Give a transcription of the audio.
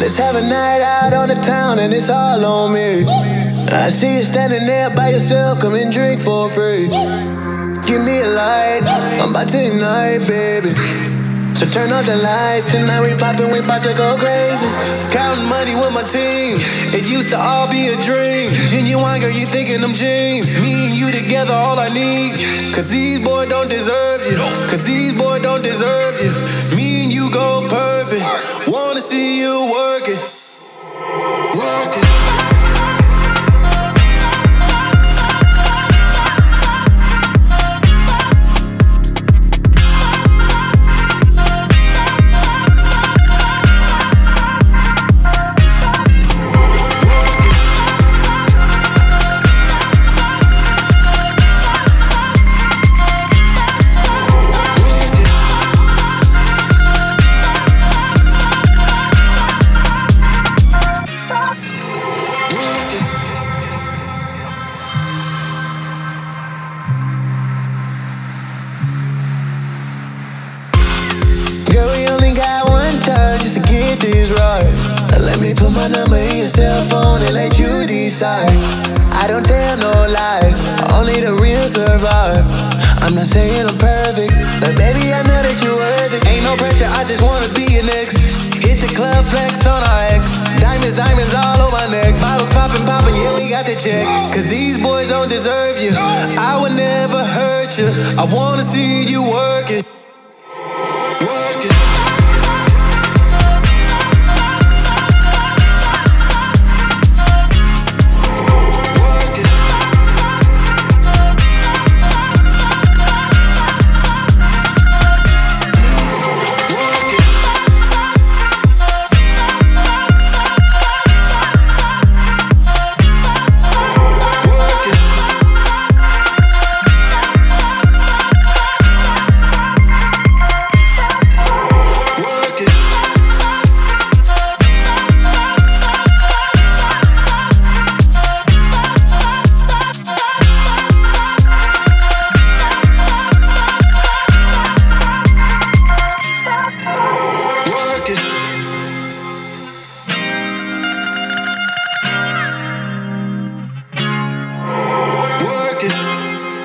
Let's have a night out on the town and it's all on me. I see you standing there by yourself, come and drink for free. Give me a light, I'm about to ignite, baby. So turn off the lights, tonight we poppin', we bout to go crazy. Counting money with my team, it used to all be a dream. Genuine girl, you thinking them jeans. Me and you together, all I need. Cause these boys don't deserve you. Cause these boys don't deserve you. Me and you go perfect. Wanna see you workin', Working. Right. Let me put my number in your cell phone and let you decide. I don't tell no lies, only the real survive. I'm not saying I'm perfect, but baby, I know that you're worth it. Ain't no pressure, I just wanna be your next. Hit the club flex on our ex. Diamonds, diamonds all over my neck. Bottles popping, popping, yeah, we got the checks. Cause these boys don't deserve you. I would never hurt you. I wanna see you working. practice.